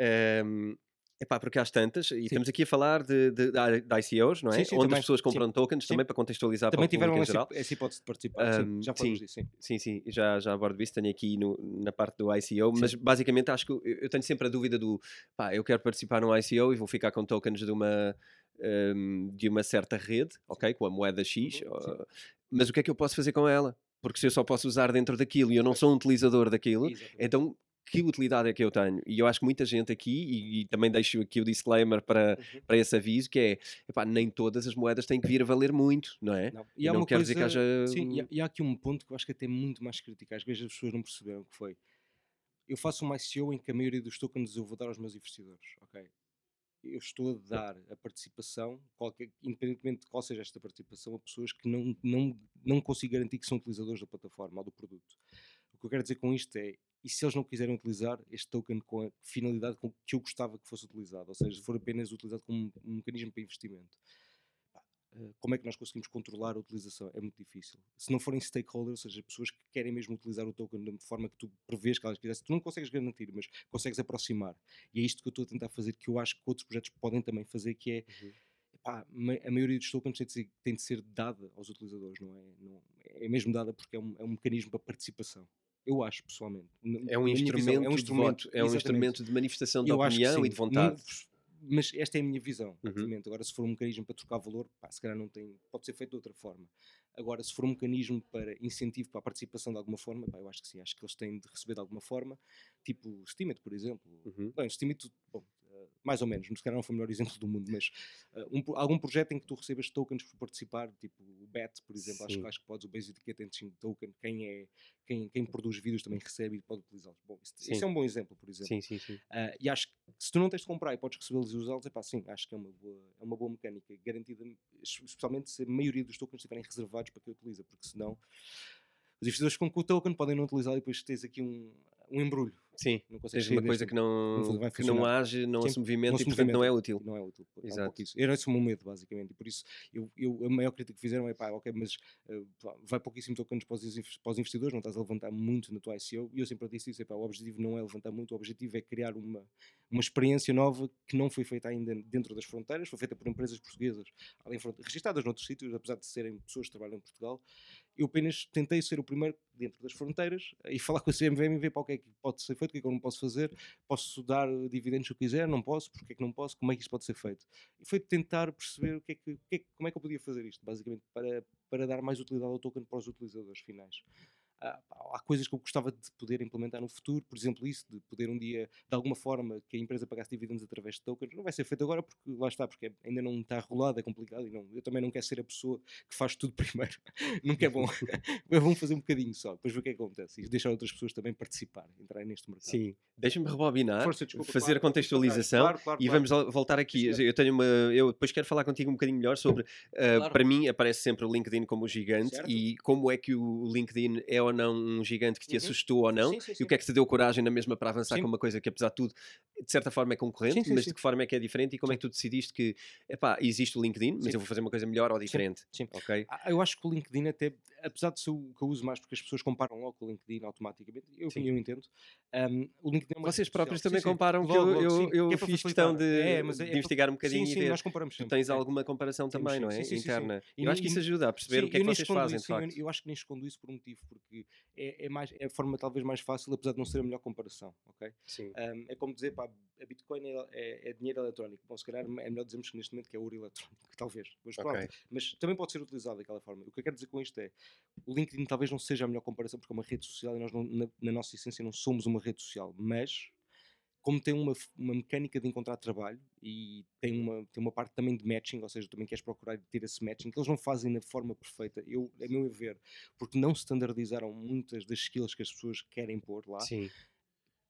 S1: ehm, Epá, porque há tantas, e sim. estamos aqui a falar de, de, de ICOs, não é? Sim, sim, Onde também, as pessoas compram tokens, também para contextualizar
S2: também
S1: para
S2: o tiveram
S1: essa,
S2: hipótese de participar, um, já falamos disso, sim.
S1: Sim, sim, já, já abordo isso, tenho aqui no, na parte do ICO, mas basicamente acho que eu, eu, tenho sempre a dúvida do, pá, eu quero participar num ICO e vou ficar com tokens de uma, um, de uma certa rede, ok, com a moeda X, uh, mas o que é que eu posso fazer com ela? Porque se eu só posso usar dentro daquilo e eu não sou um utilizador daquilo, Exatamente. então que utilidade é que eu tenho? E eu acho que muita gente aqui, e, e também deixo aqui o disclaimer para, uhum. para esse aviso, que é, epá, nem todas as moedas têm que vir a valer muito, não é? Não. E, e não quer coisa, dizer que haja...
S2: Sim, e há, e há, aqui um ponto que eu acho que é até muito mais crítico, às vezes as pessoas não perceberam que foi, eu faço uma ICO em que a maioria dos tokens eu vou dar aos meus investidores, ok? Eu estou a dar a participação, qualquer, independentemente de qual seja esta participação, a pessoas que não, não, não consigo garantir que são utilizadores da plataforma ou do produto. O que eu quero dizer com isto é, e se eles não quiserem utilizar este token com a finalidade com que eu gostava que fosse utilizado, ou seja, se for apenas utilizado como um mecanismo para investimento, como é que nós conseguimos controlar a utilização? É muito difícil. Se não forem stakeholders, ou seja, pessoas que querem mesmo utilizar o token da forma que tu prevês que elas quisessem, tu não consegues garantir, mas consegues aproximar. E é isto que eu estou a tentar fazer, que eu acho que outros projetos podem também fazer, que é uhum. A maioria dos tokens tem de, ser, tem de ser dada aos utilizadores, não é? Não, é mesmo dada porque é um, é um mecanismo para participação. Eu acho, pessoalmente.
S1: É um, instrumento, visão, é um instrumento, de, é um instrumento de manifestação de opinião e de vontade.
S2: Mas esta é a minha visão, uhum. Agora, se for um mecanismo para trocar valor, pá, se calhar não tem, pode ser feito de outra forma. Agora, se for um mecanismo para incentivo para a participação de alguma forma, pá, eu acho que sim, acho que eles têm de receber de alguma forma, tipo Steemit, por exemplo. Uhum. Bem, Steemit, bom, mais ou menos, se calhar não foi o melhor exemplo do mundo, mas uh, um, algum projeto em que tu recebas tokens por participar, tipo o BET, por exemplo, acho, acho, que podes, o Basic Attention Token, quem, é, quem, quem produz vídeos também recebe e pode utilizá-los. Bom, isso, é um bom exemplo, por exemplo.
S1: Sim, sim, sim. Uh,
S2: e acho que se tu não tens de comprar e podes recebê-los e usá-los, é pá, sim, acho que é uma boa, é uma boa mecânica, garantida, especialmente se a maioria dos tokens estiverem reservados para quem utiliza, porque senão os investidores ficam com o token, podem não utilizar e depois tens aqui um, um embrulho.
S1: Sim, não tens uma coisa que não, não que não age, não se movimenta e portanto não é útil.
S2: Não é útil. Exato. É um Era esse o meu medo, basicamente. E por isso, eu, eu, a maior crítica que fizeram é pá, ok, mas uh, vai pouquíssimo tokens para os, para os investidores, não estás a levantar muito na tua ICO. E eu sempre disse isso: pá, o objetivo não é levantar muito, o objetivo é criar uma, uma experiência nova que não foi feita ainda dentro das fronteiras, foi feita por empresas portuguesas, além registadas noutros sítios, apesar de serem pessoas que trabalham em Portugal. Eu apenas tentei ser o primeiro dentro das fronteiras e falar com a CMVM e ver para o que é que pode ser feito, o que é que eu não posso fazer. Posso dar dividendos se eu quiser, não posso, porque é que não posso, como é que isso pode ser feito? E foi tentar perceber o que é que, é, como é que eu podia fazer isto, basicamente, para, para dar mais utilidade ao token para os utilizadores finais. Há, há, coisas que eu gostava de poder implementar no futuro, por exemplo, isso de poder um dia, de alguma forma, que a empresa pagasse dividendos através de tokens. Não vai ser feito agora porque lá está, porque ainda não está rolado, é complicado e não, eu também não quero ser a pessoa que faz tudo primeiro. Nunca é bom. Vamos fazer um bocadinho só, depois ver o que é que acontece e deixar outras pessoas também participar, entrar neste mercado.
S1: Sim, deixa-me rebobinar, Força, desculpa, fazer claro, a contextualização claro, claro, e vamos voltar aqui. Eu tenho uma, eu depois quero falar contigo um bocadinho melhor sobre, uh, para mim aparece sempre o LinkedIn como o gigante certo. e como é que o LinkedIn é ou não um gigante que te uhum. assustou ou não sim, sim, sim. e o que é que te deu coragem na mesma para avançar com uma coisa que apesar de tudo de certa forma é concorrente, mas de que forma é que é diferente e como é que tu decidiste que epá, existe o LinkedIn, mas eu vou fazer uma coisa melhor ou diferente.
S2: Sim, okay? Ah, eu acho que o LinkedIn até, apesar de ser o que eu uso mais porque as pessoas comparam logo com o LinkedIn automaticamente, eu, eu entendo. Um, o
S1: LinkedIn é Vocês próprios também comparam, eu, eu, eu é fiz questão de, é, de é investigar um bocadinho e ver. Nós comparamos tu tens alguma comparação também, não é? Interna.
S2: Eu
S1: acho que isso ajuda a perceber o que é que vocês fazem, de facto.
S2: Eu acho que nem escondo isso por um motivo, porque é, é, mais, é a forma talvez mais fácil, apesar de não ser a melhor comparação, ok? Sim. Um, é como dizer, pá, a Bitcoin é, é, é, dinheiro eletrónico. Bom, se calhar é melhor dizermos que neste momento que é ouro eletrónico, talvez. Mas pronto. Okay. Mas também pode ser utilizado daquela forma. O que eu quero dizer com isto é, o LinkedIn talvez não seja a melhor comparação porque é uma rede social e nós não, na, na nossa essência não somos uma rede social, mas como tem uma, uma mecânica de encontrar trabalho e tem uma, tem uma parte também de matching, ou seja, também queres procurar ter esse matching, que eles não fazem na forma perfeita, eu, a meu ver, porque não standardizaram muitas das skills que as pessoas querem pôr lá. Sim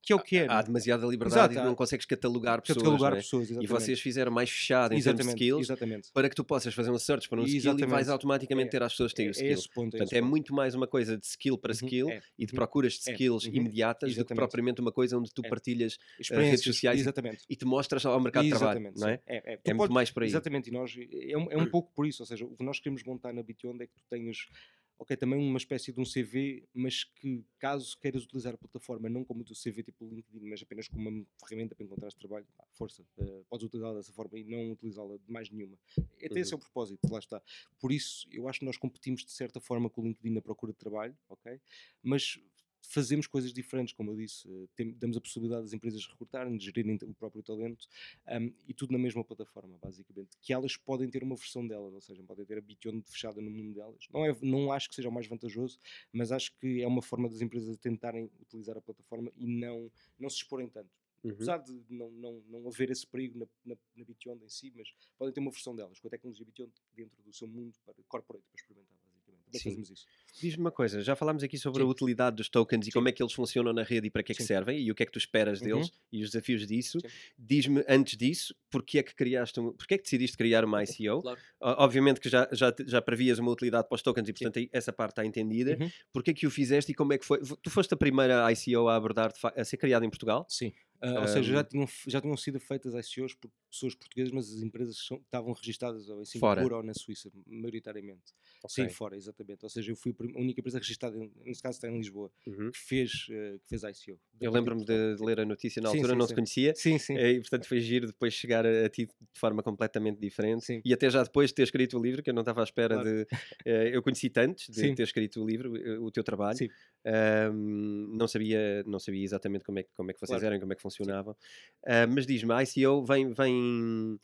S2: que é o que é.
S1: Há demasiada liberdade Exato, e não consegues catalogar pessoas. Catalogar é? pessoas e vocês fizeram mais fechado em exatamente, termos de skills exatamente. para que tu possas fazer um search para um exatamente. skill e vais automaticamente é, ter as pessoas que têm é, o skill. É esse ponto, é Portanto, é ponto. muito mais uma coisa de skill para uhum, skill é. e de uhum. procuras de é, skills uhum. imediatas do que propriamente uma coisa onde tu partilhas uh, redes sociais e te mostras ao mercado de trabalho. Não é? É, muito mais por aí.
S2: Exatamente, e nós, é, um, pouco por isso. Ou seja, o que nós queremos montar na Bitionde é que tu tenhas ok, também uma espécie de um CV, mas que caso queiras utilizar a plataforma não como o teu CV tipo LinkedIn, mas apenas como uma ferramenta para encontrar trabalho, força, uh, podes utilizá-la dessa forma e não utilizá-la de mais nenhuma. Até uhum. esse é o propósito, lá está. Por isso, eu acho que nós competimos de certa forma com o LinkedIn na procura de trabalho, ok? Mas fazemos coisas diferentes, como eu disse, uh, tem, damos a possibilidade das empresas recrutarem, de gerirem o próprio talento um, e tudo na mesma plataforma, basicamente. Que elas podem ter uma versão delas, ou seja, podem ter a Bition fechada no mundo delas. Não, é, não acho que seja o mais vantajoso, mas acho que é uma forma das empresas tentarem utilizar a plataforma e não, não se exporem tanto. Uhum. Apesar de não, não, não haver esse perigo na, na, na Bition em si, mas podem ter uma versão delas, com a tecnologia Bition dentro do seu mundo para corporate, para experimentar é fazemos isso.
S1: Diz-me uma coisa, já falámos aqui sobre Sim. a utilidade dos tokens Sim. e como é que eles funcionam na rede e para que é que Sim. servem e o que é que tu esperas uhum. deles e os desafios disso. Diz-me antes disso, porque é que criaste, um, porque é que decidiste criar uma ICO? Claro. Obviamente que já, já, já previas uma utilidade para os tokens e portanto essa parte está entendida. Uhum. Porque é que o fizeste e como é que foi? Tu foste a primeira ICO a abordar, a ser criada em Portugal?
S2: Sim. Uh, ou seja, já tinham, já tinham sido feitas ICOs por pessoas portuguesas, mas as empresas são, estavam registadas ou em Singapura fora. ou na Suíça, maioritariamente. Okay. Sim, fora, exatamente. Ou seja, eu fui a única empresa registrada, nesse caso está em Lisboa, uhum. que, fez, uh, que fez ICO.
S1: Eu lembro-me de, ler a notícia na altura, sim, não sim. se conhecia. Sim, sim. E portanto foi giro depois chegar a, a ti de forma completamente diferente. Sim. E até já depois de ter escrito o livro, que eu não estava à espera claro. de. Uh, eu conheci tantos de sim. ter escrito o livro, o teu trabalho. Sim. Um, não, sabia, não sabia exatamente como é, como é que vocês claro. eram, como é que funcionavam. Uh, mas diz-me, a ICO vem, vem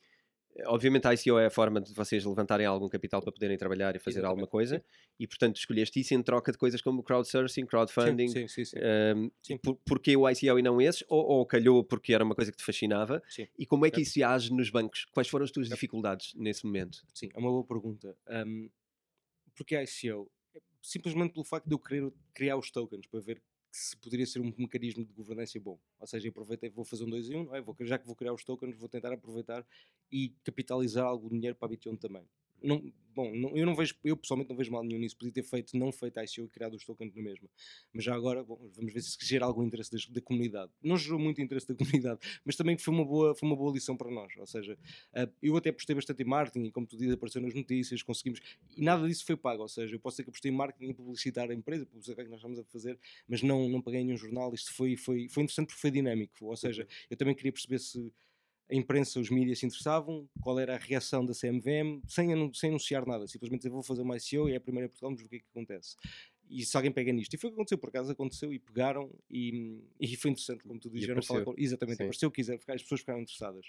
S1: Obviamente a ICO é a forma de vocês levantarem algum capital para poderem trabalhar e fazer Exatamente. alguma coisa e portanto escolheste isso em troca de coisas como crowdsourcing, crowdfunding. Sim, sim, sim, um, sim. Por, porquê o ICO e não esses? Ou, ou, calhou porque era uma coisa que te fascinava? Sim. E como é que isso age nos bancos? Quais foram as tuas dificuldades nesse momento?
S2: Sim, é uma boa pergunta. Um, porque a ICO? Simplesmente pelo facto de eu querer criar os tokens para ver que se poderia ser um mecanismo de governança bom. Ou seja, aproveitei, vou fazer um 2 em 1, um, é? já que vou criar os tokens, vou tentar aproveitar e capitalizar algum dinheiro para a Bition também não, bom, não, eu não vejo, eu pessoalmente não vejo mal nenhum nisso, podia ter feito, não feito a ICO e criado os tokens no mesmo, mas já agora, bom, vamos ver se gera algum interesse das, da comunidade, não gerou muito interesse da comunidade, mas também foi uma boa, foi uma boa lição para nós, ou seja, uh, eu até apostei bastante em marketing e como tu dizes, apareceu nas notícias, conseguimos, e nada disso foi pago, ou seja, eu posso dizer que apostei em marketing e publicitar a empresa, publicitar o que nós estamos a fazer, mas não, não paguei nenhum jornal, isto foi, foi, foi interessante porque foi dinâmico, ou seja, eu também queria perceber se a imprensa, os mídias se interessavam, qual era a reação da CMVM, sem, sem anunciar nada, simplesmente dizer vou fazer uma ICO e é a primeira em Portugal, vamos ver o que é que acontece. E se alguém pega nisto. E foi o que aconteceu, por acaso aconteceu e pegaram e, e foi interessante, como tu dizes, com, exatamente, Sim. apareceu, quiser, as pessoas ficaram interessadas.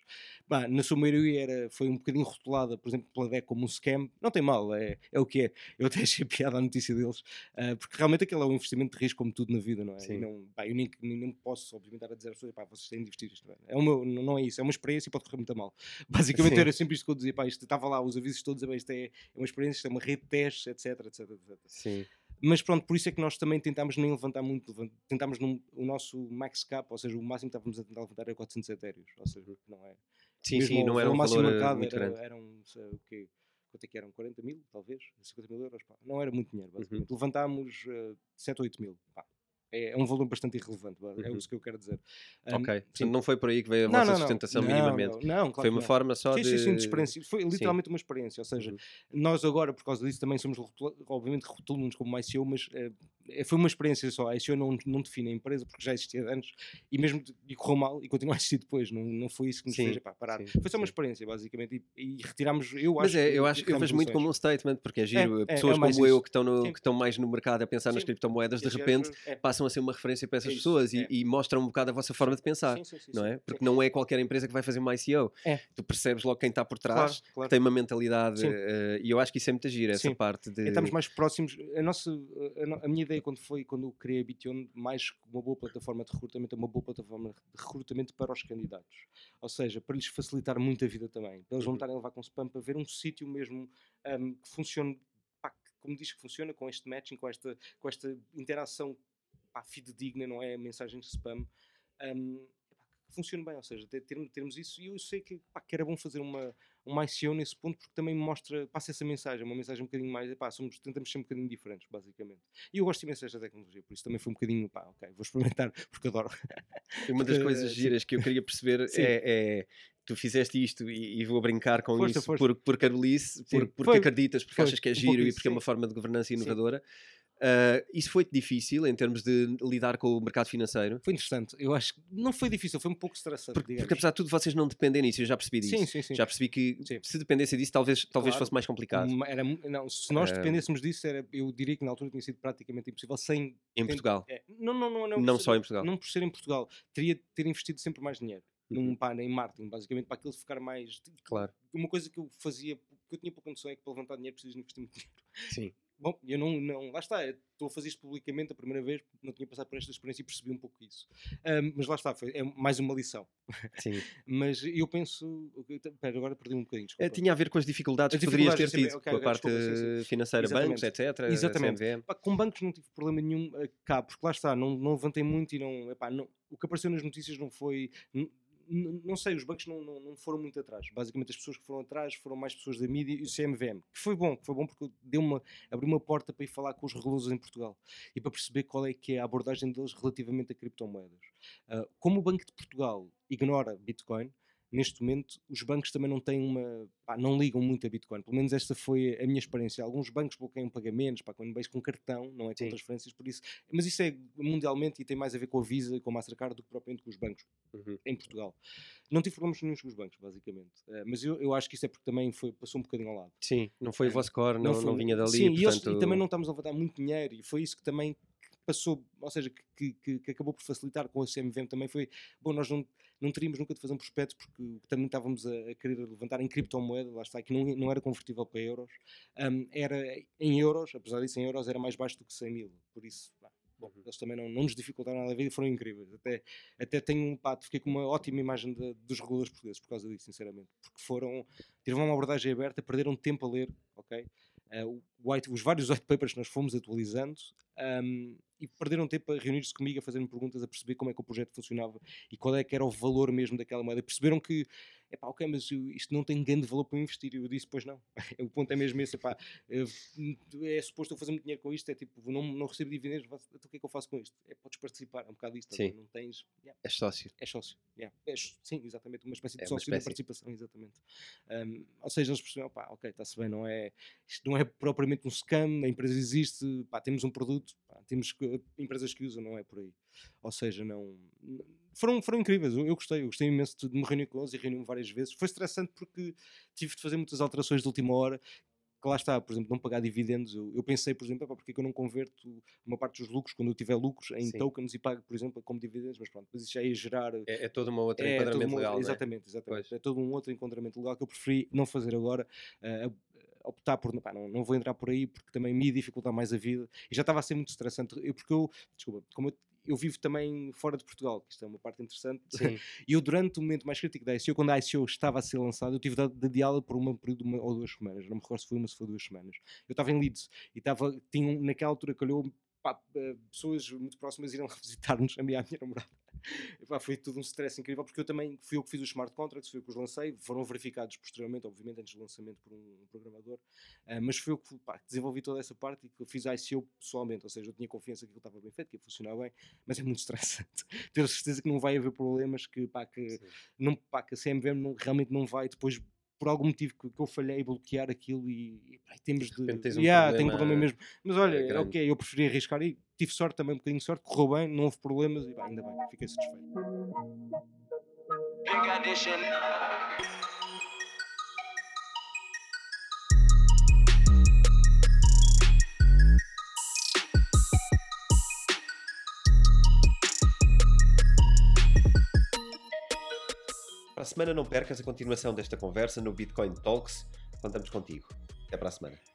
S2: Bah, na sua maioria era, foi um bocadinho rotulada, por exemplo, pela DEC como um scam, não tem mal, é, é o que é. Eu até achei piada a notícia deles, uh, porque realmente aquilo é um investimento de risco como tudo na vida, não é? Sim. E não, bah, eu nem, nem, nem posso, obviamente, estar a dizer às pessoas, pá, vocês têm de investir isto, não é? é uma, não é isso, é uma experiência e pode correr muito mal. Basicamente Sim. era sempre isto que eu dizia, pá, isto estava lá, os avisos todos, isto é, é uma experiência, isto é uma rede de testes, etc, etc, etc.
S1: Sim.
S2: Mas pronto, por isso é que nós também tentámos nem levantar muito, tentámos num, o nosso max cap, ou seja, o máximo que estávamos a tentar levantar era 400 etéreos, ou seja, não é.
S1: Sim, Mesmo sim, não era um máximo valor mercado, muito
S2: era,
S1: grande.
S2: Eram, o quê? Quanto é que eram? 40 mil, talvez? 50 mil euros? Pá. Não era muito dinheiro, basicamente. Uhum. Levantámos uh, 7 ou 8 mil. Pá é, é um valor bastante irrelevante, é uhum. isso que eu quero dizer.
S1: Um, ok, sim. não foi por aí que veio a não, vossa não, sustentação
S2: não,
S1: minimamente.
S2: Não, não,
S1: claro foi uma forma só
S2: sim,
S1: de.
S2: Sim, sim, de experiência. Foi literalmente sim. uma experiência. Ou seja, uhum. nós agora, por causa disso, também somos, obviamente, rotulamos como ICO, mas uh, foi uma experiência só. A ICO não, não define a empresa, porque já existia antes e mesmo e correu mal e continua a existir depois. Não, não foi isso que nos sim, fez epá, parar. Foi só uma experiência, basicamente. E, e retirámos. Eu
S1: mas
S2: acho
S1: é, eu acho que eu vejo muito como um statement, porque é giro. É, pessoas é, é como eu que estão, no, que estão mais no mercado a pensar nas criptomoedas, de repente é. Passam a ser uma referência para essas pessoas e, é. e, mostram um bocado a vossa forma de pensar, sim, sim, sim, não é? Porque não é qualquer empresa que vai fazer uma ICO.
S2: É.
S1: Tu percebes logo quem está por trás, claro, claro. tem uma mentalidade uh, e eu acho que isso é muito giro, essa parte de...
S2: Estamos mais próximos, a, nossa, a, a, minha ideia quando foi, quando eu criei a Bition, mais uma boa plataforma de recrutamento, é uma boa plataforma de recrutamento para os candidatos. Ou seja, para lhes facilitar muito a vida também. Para eles não uhum. estarem a levar com spam, para ver um sítio mesmo um, que funcione como diz que funciona, com este matching, com esta, com esta interação pá, fidedigna, não é? Mensagens de spam. Um, que funcione bem, ou seja, ter, termos isso, e eu sei que, pá, que era bom fazer uma, uma ICO nesse ponto, porque também mostra, passa essa mensagem, uma mensagem um bocadinho mais, pá, somos, tentamos ser um bocadinho diferentes, basicamente. E eu gosto imenso desta tecnologia, por isso também foi um bocadinho, pá, ok, vou experimentar, porque adoro.
S1: Uma das coisas giras que eu queria perceber é, é, tu fizeste isto e, e, vou brincar com força, isso força. Por, por Carolice, por, porque foi, acreditas, porque foi, achas que é giro um e porque sim. é uma forma de governança inovadora. Sim. Uh, isso foi difícil em termos de lidar com o mercado financeiro?
S2: Foi interessante. Eu acho que não foi difícil, foi um pouco estressante.
S1: Porque, porque apesar de tudo, vocês não dependem disso. Eu já percebi disso.
S2: Sim, sim, sim.
S1: Já percebi que sim. se dependesse disso, talvez, talvez claro. fosse mais complicado.
S2: Era, não, se nós uh... dependêssemos disso, era, eu diria que na altura tinha sido praticamente impossível sem.
S1: Em Portugal?
S2: É, não, não, não, não,
S1: não só em Portugal.
S2: Não por ser em Portugal. Teria de ter investido sempre mais dinheiro. Uhum. Num, pá, em marketing, basicamente, para aquilo ficar mais.
S1: Claro.
S2: Uma coisa que eu fazia, que eu tinha pouca noção, é que para levantar dinheiro precisas investir muito dinheiro.
S1: Sim.
S2: Bom, eu não, não, lá está, estou a fazer isto publicamente a primeira vez, não tinha passado por esta experiência e percebi um pouco isso. Um, mas lá está, foi, é mais uma lição.
S1: Sim.
S2: mas eu penso. Espera, agora perdi um bocadinho.
S1: É, tinha a ver com as dificuldades as que poderias ter tido, okay, com a parte desculpa, financeira, Exatamente. bancos, etc.
S2: Exatamente. Pá, com bancos não tive problema nenhum cá, porque lá está, não, não levantei muito e não, epá, não. O que apareceu nas notícias não foi não sei, os bancos não, não, não, foram muito atrás. Basicamente, as pessoas que foram atrás foram mais pessoas da mídia e o CMVM, que foi bom, que foi bom porque deu uma, abriu uma porta para ir falar com os reguladores em Portugal e para perceber qual é que é a abordagem deles relativamente a criptomoedas. Uh, como o Banco de Portugal ignora Bitcoin, neste momento os bancos também não têm uma. Pá, não ligam muito a Bitcoin. Pelo menos esta foi a minha experiência. Alguns bancos bloqueiam pagamentos, pá, quando com cartão, não é com Sim. transferências, por isso. Mas isso é mundialmente e tem mais a ver com a Visa, com a Mastercard, do que propriamente com os bancos uhum. em Portugal. Não tive problemas nenhum com os bancos, basicamente. Uh, mas eu, eu acho que isso é porque também foi, passou um bocadinho ao lado.
S1: Sim, não foi o vosso core, não, não, foi, não vinha dali.
S2: Sim, portanto... e, eles, e também não estamos a levantar muito dinheiro e foi isso que também passou, ou seja, que, que, que, acabou por facilitar com a CMVM também foi, bom, nós não, não teríamos nunca de fazer um prospecto porque também estávamos a, a querer levantar em criptomoeda, lá está, que não, não era convertível para euros, um, era em euros, apesar disso em euros era mais baixo do que 100 mil, por isso, bom, uhum. eles também não, não nos dificultaram nada a vida e foram incríveis, até, até tenho um pato, fiquei com uma ótima imagem de, dos reguladores portugueses por causa disso, sinceramente, porque foram, tiveram uma abordagem aberta, perderam tempo a ler, ok? Uh, white, os vários white papers que nós fomos atualizando um, e perderam tempo a reunir-se comigo, a fazer-me perguntas, a perceber como é que o projeto funcionava e qual é que era o valor mesmo daquela moeda. Perceberam que é pá, ok, mas isto não tem grande valor para investir. E eu disse, pois não. o ponto é mesmo esse, epá, é suposto eu fazer muito dinheiro com isto, é tipo, não, não recebo dividendos, então o que é que eu faço com isto? É, podes participar, é um bocado isto,
S1: sim.
S2: não tens...
S1: Yeah. És sócio.
S2: É sócio, yeah. és, sim, exatamente, uma espécie de é sócio da participação, exatamente. Um, ou seja, eles perceberam, pá, ok, está-se bem, não é, isto não é propriamente um scam, a empresa existe, pá, temos um produto, pá, temos empresas que usam, não é por aí. Ou seja, não foram, foram incríveis. Eu, eu, gostei, eu gostei imenso de me reunir com eles e reuni-me várias vezes. Foi estressante porque tive de fazer muitas alterações de última hora que lá está, por exemplo, não pagar dividendos. Eu, eu pensei, por exemplo, porque é que eu não converto uma parte dos lucros, quando eu tiver lucros, em Sim. tokens e pago, por exemplo, como dividendos, mas pronto, mas isso já ia gerar.
S1: É, é todo uma outra é, enquadramento legal. Outra,
S2: exatamente, exatamente. Pois. É todo um outro enquadramento legal que eu preferi não fazer agora. Uh, optar por pá, não, não vou entrar por aí porque também me ia dificultar mais a vida e já estava a ser muito estressante eu, porque eu, desculpa, como eu eu vivo também fora de Portugal, que isto é uma parte interessante. e eu, durante o momento mais crítico da ICO, quando a ICO estava a ser lançada, eu tive de, diálogo por um período de uma ou duas semanas. Não me recordo se foi uma se foi duas semanas. Eu estava em Leeds e estava, tinha, naquela altura calhou pá, eh, pessoas muito próximas irão visitar-nos, a minha, a minha namorada. Foi tudo um stress incrível, porque eu também fui eu que fiz os smart contracts, fui eu que os lancei, foram verificados posteriormente, obviamente antes do lançamento por um, um programador, uh, mas foi eu que pá, desenvolvi toda essa parte e que fiz a ICO pessoalmente, ou seja, eu tinha confiança que aquilo estava bem feito, que ia funcionar bem, mas é muito estressante. Ter certeza que não vai haver problemas, que, pá, que, não, pá, que a CMVM não, realmente não vai depois por algum motivo que, que eu falhei bloquear aquilo e, e pá, temos de.
S1: Tens um yeah,
S2: tenho um problema mesmo. Mas olha, é ok, eu preferi arriscar e tive sorte também, um bocadinho de sorte, correu bem, não houve problemas e pá, ainda bem, fiquei satisfeito.
S4: Para a semana não percas a continuação desta conversa no Bitcoin Talks. Contamos contigo. Até para a semana.